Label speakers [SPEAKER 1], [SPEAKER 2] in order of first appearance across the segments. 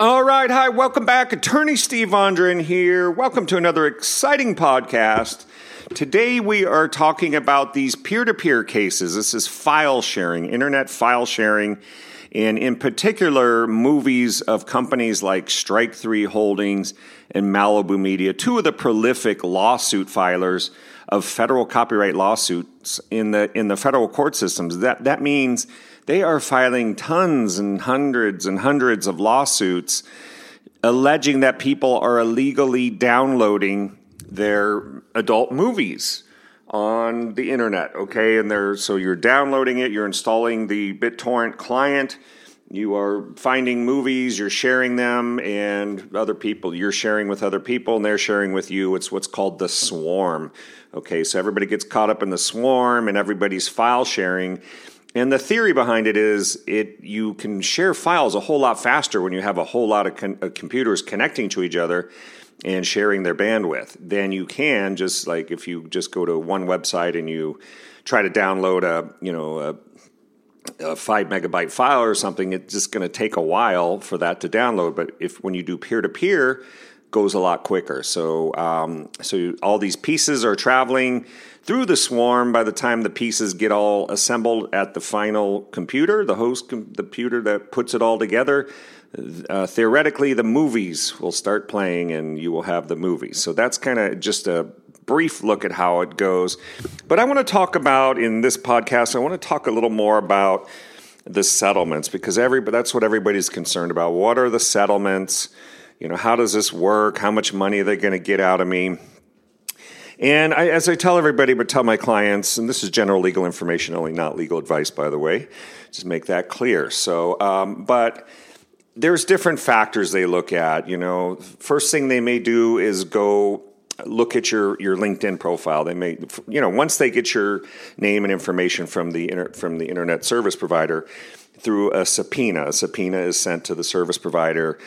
[SPEAKER 1] All right, hi, welcome back. Attorney Steve Vondran here. Welcome to another exciting podcast. Today we are talking about these peer to peer cases. This is file sharing, internet file sharing, and in particular, movies of companies like Strike Three Holdings and Malibu Media, two of the prolific lawsuit filers of federal copyright lawsuits in the in the federal court systems. That that means they are filing tons and hundreds and hundreds of lawsuits alleging that people are illegally downloading their adult movies on the internet, okay? And they're so you're downloading it, you're installing the BitTorrent client, you are finding movies, you're sharing them, and other people, you're sharing with other people, and they're sharing with you. It's what's called the swarm. Okay, so everybody gets caught up in the swarm and everybody's file sharing. And the theory behind it is it you can share files a whole lot faster when you have a whole lot of, con- of computers connecting to each other and sharing their bandwidth than you can just like if you just go to one website and you try to download a you know a, a five megabyte file or something it's just going to take a while for that to download but if when you do peer to peer goes a lot quicker so um, so all these pieces are traveling through the swarm by the time the pieces get all assembled at the final computer the host com- computer that puts it all together uh, theoretically, the movies will start playing and you will have the movies. So that's kind of just a brief look at how it goes. But I want to talk about in this podcast, I want to talk a little more about the settlements because every, that's what everybody's concerned about. What are the settlements? You know, how does this work? How much money are they going to get out of me? And I, as I tell everybody, but tell my clients, and this is general legal information only, not legal advice, by the way, just make that clear. So, um, but there's different factors they look at. You know, first thing they may do is go look at your your LinkedIn profile. They may, you know, once they get your name and information from the inter, from the internet service provider through a subpoena. A subpoena is sent to the service provider,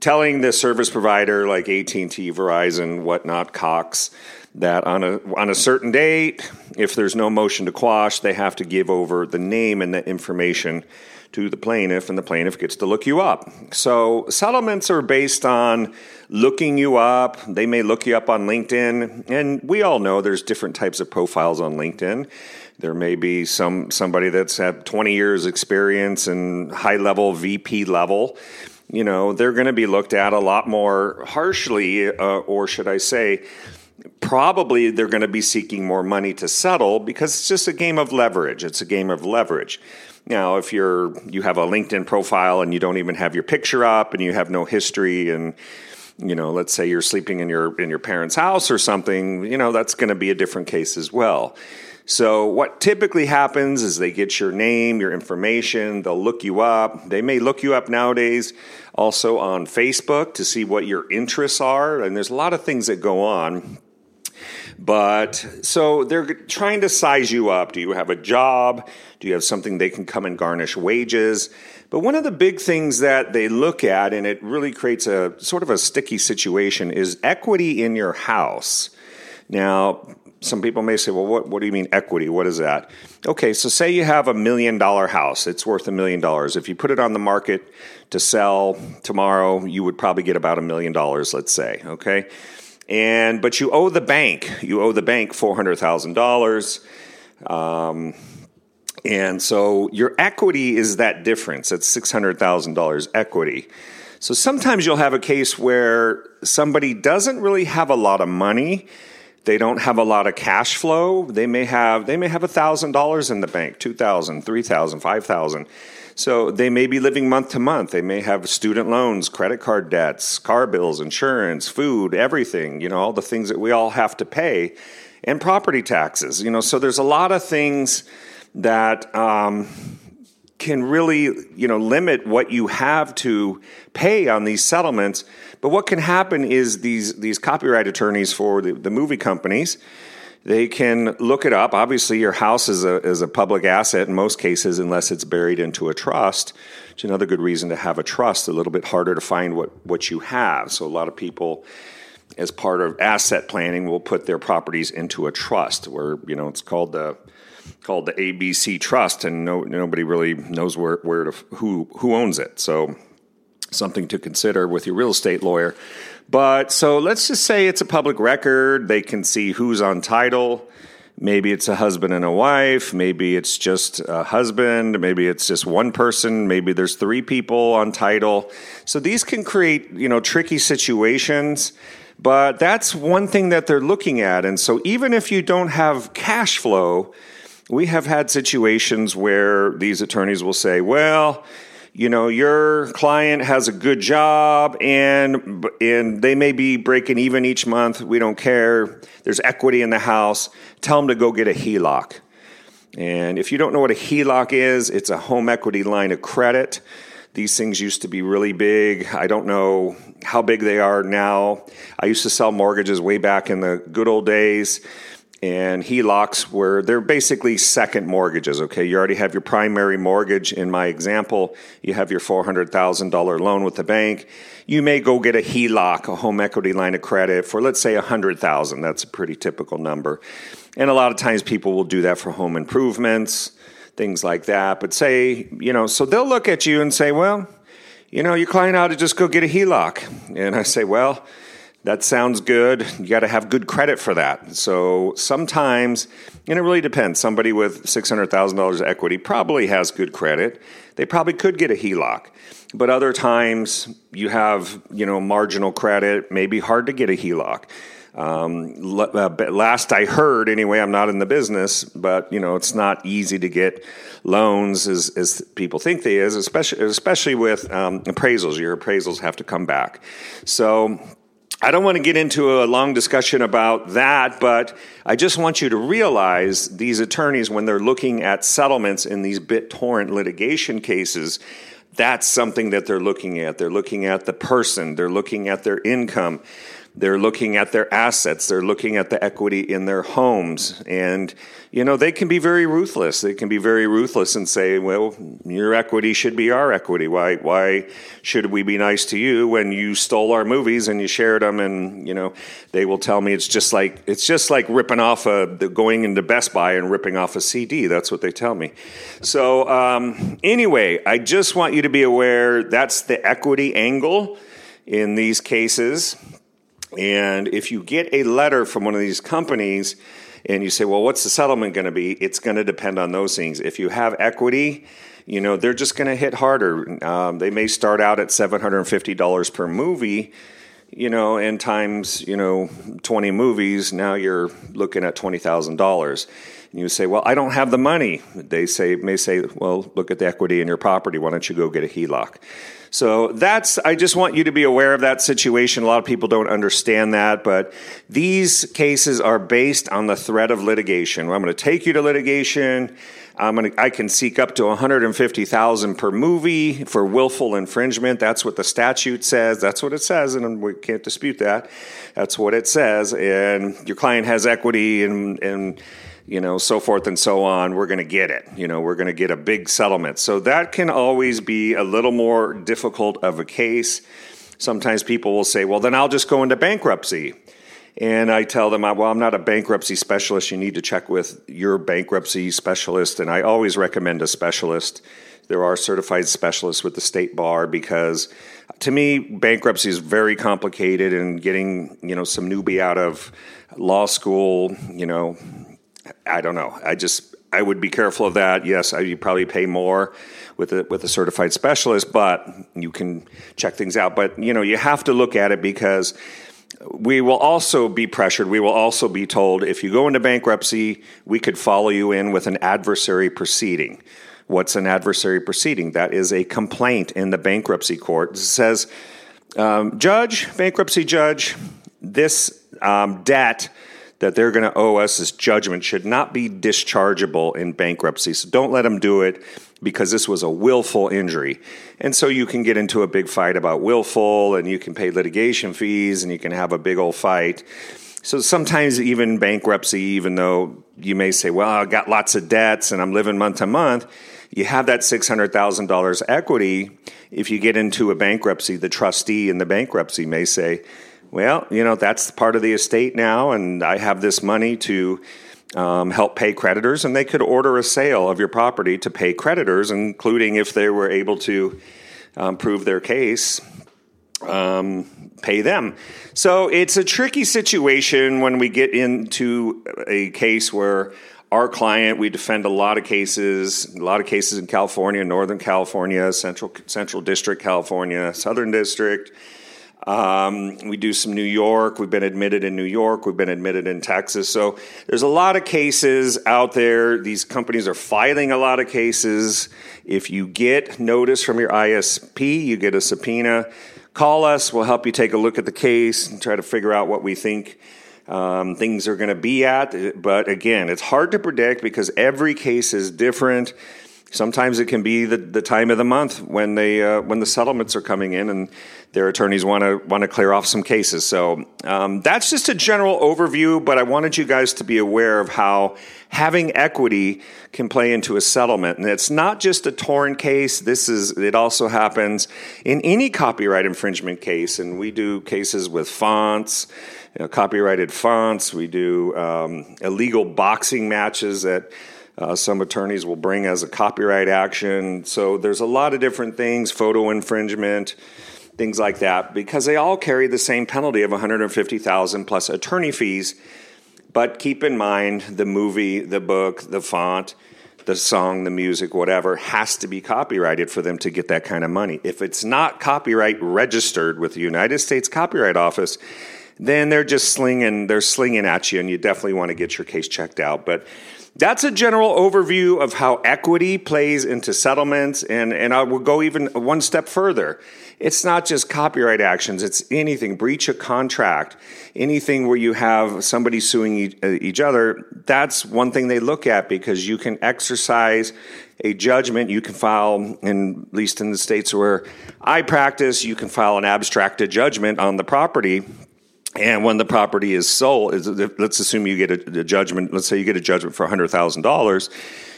[SPEAKER 1] telling the service provider like AT and T, Verizon, whatnot, Cox. That on a on a certain date, if there's no motion to quash, they have to give over the name and the information to the plaintiff, and the plaintiff gets to look you up. So settlements are based on looking you up. They may look you up on LinkedIn, and we all know there's different types of profiles on LinkedIn. There may be some somebody that's had 20 years experience and high level VP level. You know, they're going to be looked at a lot more harshly, uh, or should I say, probably they're going to be seeking more money to settle because it's just a game of leverage. It's a game of leverage. Now, if you're you have a LinkedIn profile and you don't even have your picture up and you have no history and you know, let's say you're sleeping in your in your parents' house or something, you know, that's going to be a different case as well. So, what typically happens is they get your name, your information, they'll look you up. They may look you up nowadays also on Facebook to see what your interests are. And there's a lot of things that go on. But so they're trying to size you up. Do you have a job? Do you have something they can come and garnish wages? But one of the big things that they look at, and it really creates a sort of a sticky situation, is equity in your house. Now, some people may say, well, what, what do you mean equity? What is that? Okay, so say you have a million dollar house, it's worth a million dollars. If you put it on the market to sell tomorrow, you would probably get about a million dollars, let's say, okay? And but you owe the bank, you owe the bank four hundred thousand um, dollars. And so your equity is that difference. That's $600,000 equity. So sometimes you'll have a case where somebody doesn't really have a lot of money. They don't have a lot of cash flow. They may have they may have $1,000 in the bank, 2,000, 3,000, 5,000. So they may be living month to month. They may have student loans, credit card debts, car bills, insurance, food, everything, you know, all the things that we all have to pay and property taxes. You know, so there's a lot of things that um, can really, you know, limit what you have to pay on these settlements. But what can happen is these these copyright attorneys for the, the movie companies, they can look it up. Obviously, your house is a is a public asset in most cases, unless it's buried into a trust. It's another good reason to have a trust. A little bit harder to find what what you have. So a lot of people as part of asset planning will put their properties into a trust where you know it's called the called the ABC Trust, and no, nobody really knows where, where to, who who owns it. So something to consider with your real estate lawyer. But so let's just say it's a public record. They can see who's on title. Maybe it's a husband and a wife. Maybe it's just a husband. Maybe it's just one person. Maybe there's three people on title. So these can create, you know, tricky situations. But that's one thing that they're looking at. And so even if you don't have cash flow, we have had situations where these attorneys will say, well, you know, your client has a good job and and they may be breaking even each month. We don't care. There's equity in the house. Tell them to go get a HELOC. And if you don't know what a HELOC is, it's a home equity line of credit. These things used to be really big. I don't know how big they are now. I used to sell mortgages way back in the good old days and HELOCs where they're basically second mortgages. Okay, you already have your primary mortgage. In my example, you have your $400,000 loan with the bank. You may go get a HELOC, a home equity line of credit, for let's say a 100,000. That's a pretty typical number. And a lot of times people will do that for home improvements, things like that. But say, you know, so they'll look at you and say, well, you know, your client ought to just go get a HELOC. And I say, well, that sounds good. You got to have good credit for that. So sometimes, and it really depends. Somebody with $600,000 equity probably has good credit. They probably could get a HELOC. But other times you have, you know, marginal credit, maybe hard to get a HELOC. Um, uh, last I heard, anyway, I'm not in the business, but you know, it's not easy to get loans as, as people think they is, especially especially with um, appraisals. Your appraisals have to come back. So I don't want to get into a long discussion about that, but I just want you to realize these attorneys, when they're looking at settlements in these BitTorrent litigation cases, that's something that they're looking at. They're looking at the person, they're looking at their income. They're looking at their assets. They're looking at the equity in their homes. And, you know, they can be very ruthless. They can be very ruthless and say, well, your equity should be our equity. Why, why should we be nice to you when you stole our movies and you shared them? And, you know, they will tell me it's just like, it's just like ripping off a, going into Best Buy and ripping off a CD. That's what they tell me. So, um, anyway, I just want you to be aware that's the equity angle in these cases. And if you get a letter from one of these companies and you say, well, what's the settlement going to be? It's going to depend on those things. If you have equity, you know, they're just going to hit harder. Um, they may start out at $750 per movie, you know, and times, you know, 20 movies, now you're looking at $20,000. And you say, well, I don't have the money. They say, may say, well, look at the equity in your property. Why don't you go get a HELOC? So that's, I just want you to be aware of that situation. A lot of people don't understand that, but these cases are based on the threat of litigation. I'm going to take you to litigation. I'm gonna, I can seek up to 150,000 per movie for willful infringement. That's what the statute says. That's what it says, and we can't dispute that. That's what it says. And your client has equity and, and you know, so forth and so on, we're going to get it. You know, we're going to get a big settlement. So that can always be a little more difficult of a case. Sometimes people will say, well, then I'll just go into bankruptcy. And I tell them, well, I'm not a bankruptcy specialist. You need to check with your bankruptcy specialist. And I always recommend a specialist. There are certified specialists with the state bar because to me, bankruptcy is very complicated and getting, you know, some newbie out of law school, you know, I don't know. I just I would be careful of that. Yes, I, you probably pay more with a with a certified specialist, but you can check things out. But you know, you have to look at it because we will also be pressured. We will also be told if you go into bankruptcy, we could follow you in with an adversary proceeding. What's an adversary proceeding? That is a complaint in the bankruptcy court. It says, um, Judge, bankruptcy judge, this um, debt that they're going to owe us this judgment should not be dischargeable in bankruptcy. So don't let them do it because this was a willful injury. And so you can get into a big fight about willful and you can pay litigation fees and you can have a big old fight. So sometimes even bankruptcy, even though you may say, well, I've got lots of debts and I'm living month to month, you have that $600,000 equity. If you get into a bankruptcy, the trustee in the bankruptcy may say, well, you know, that's part of the estate now, and I have this money to um, help pay creditors, and they could order a sale of your property to pay creditors, including if they were able to um, prove their case, um, pay them. So it's a tricky situation when we get into a case where our client, we defend a lot of cases, a lot of cases in California, Northern California, Central Central District, California, Southern District. Um, we do some New York. We've been admitted in New York. We've been admitted in Texas. So there's a lot of cases out there. These companies are filing a lot of cases. If you get notice from your ISP, you get a subpoena. Call us. We'll help you take a look at the case and try to figure out what we think um, things are going to be at. But again, it's hard to predict because every case is different. Sometimes it can be the, the time of the month when they uh, when the settlements are coming in and their attorneys want to want to clear off some cases. So um, that's just a general overview, but I wanted you guys to be aware of how having equity can play into a settlement, and it's not just a torrent case. This is it also happens in any copyright infringement case, and we do cases with fonts. You know, copyrighted fonts. We do um, illegal boxing matches that uh, some attorneys will bring as a copyright action. So there's a lot of different things, photo infringement, things like that, because they all carry the same penalty of 150,000 plus attorney fees. But keep in mind the movie, the book, the font, the song, the music, whatever, has to be copyrighted for them to get that kind of money. If it's not copyright registered with the United States Copyright Office, then they're just slinging, they're slinging at you, and you definitely want to get your case checked out. But that's a general overview of how equity plays into settlements, and, and I will go even one step further. It's not just copyright actions, it's anything, breach of contract, anything where you have somebody suing uh, each other. That's one thing they look at because you can exercise a judgment. You can file, in, at least in the states where I practice, you can file an abstract of judgment on the property and when the property is sold, let's assume you get a, a judgment. Let's say you get a judgment for hundred thousand dollars.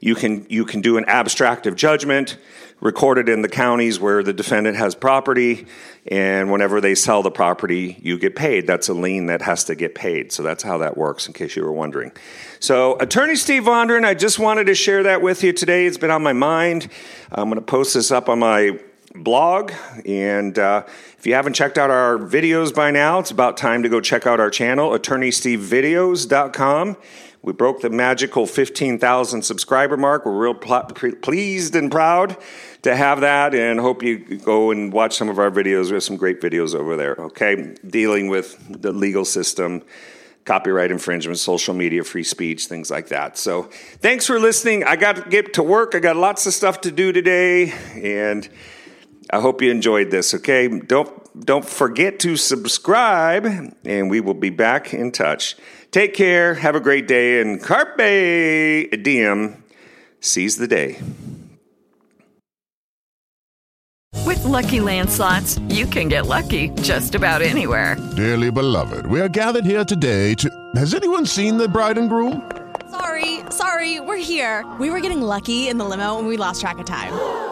[SPEAKER 1] You can you can do an abstract of judgment, recorded in the counties where the defendant has property, and whenever they sell the property, you get paid. That's a lien that has to get paid. So that's how that works. In case you were wondering. So, Attorney Steve Vondran, I just wanted to share that with you today. It's been on my mind. I'm going to post this up on my blog. And uh, if you haven't checked out our videos by now, it's about time to go check out our channel, attorneystevevideos.com. We broke the magical 15,000 subscriber mark. We're real pl- pleased and proud to have that and hope you go and watch some of our videos. We have some great videos over there, okay? Dealing with the legal system, copyright infringement, social media, free speech, things like that. So thanks for listening. I got to get to work. I got lots of stuff to do today. And I hope you enjoyed this. Okay, don't don't forget to subscribe, and we will be back in touch. Take care. Have a great day, and carpe diem. Seize the day.
[SPEAKER 2] With Lucky Land slots, you can get lucky just about anywhere.
[SPEAKER 3] Dearly beloved, we are gathered here today to. Has anyone seen the bride and groom?
[SPEAKER 4] Sorry, sorry, we're here. We were getting lucky in the limo, and we lost track of time.